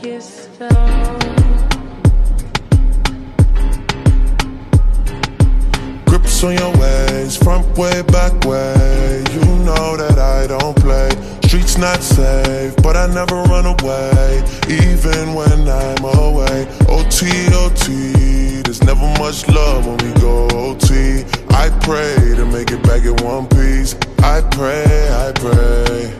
slow. Grips on your ways, front way, back way. You know that I don't play. Streets not safe, but I never run away, even when I'm away. OT, OT, there's never much love when we go OT. I pray to make it back in one piece. I pray, I pray.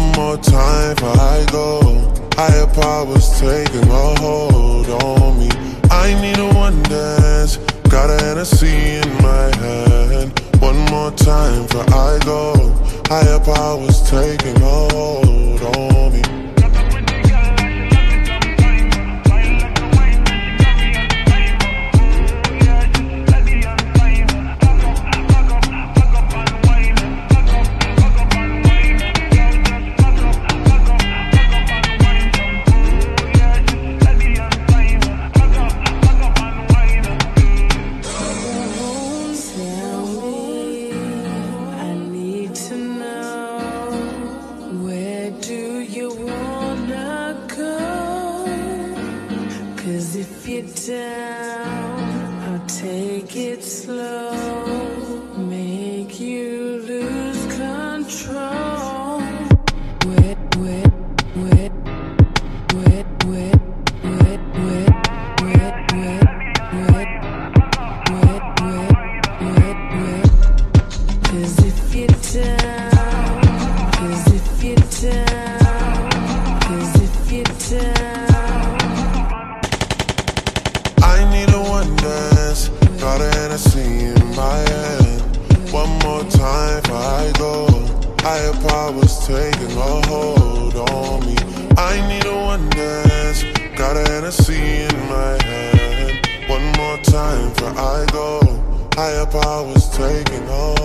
One more time before I go. Higher powers taking a hold on me. I need a one dance. Got a Hennessy in my hand. One more time before I go. Higher powers taking Cause down, I'll take it slow, make you Higher powers taking a hold on me. I need a one dance. Got a Hennessy in my hand. One more time before I go. Higher powers taking hold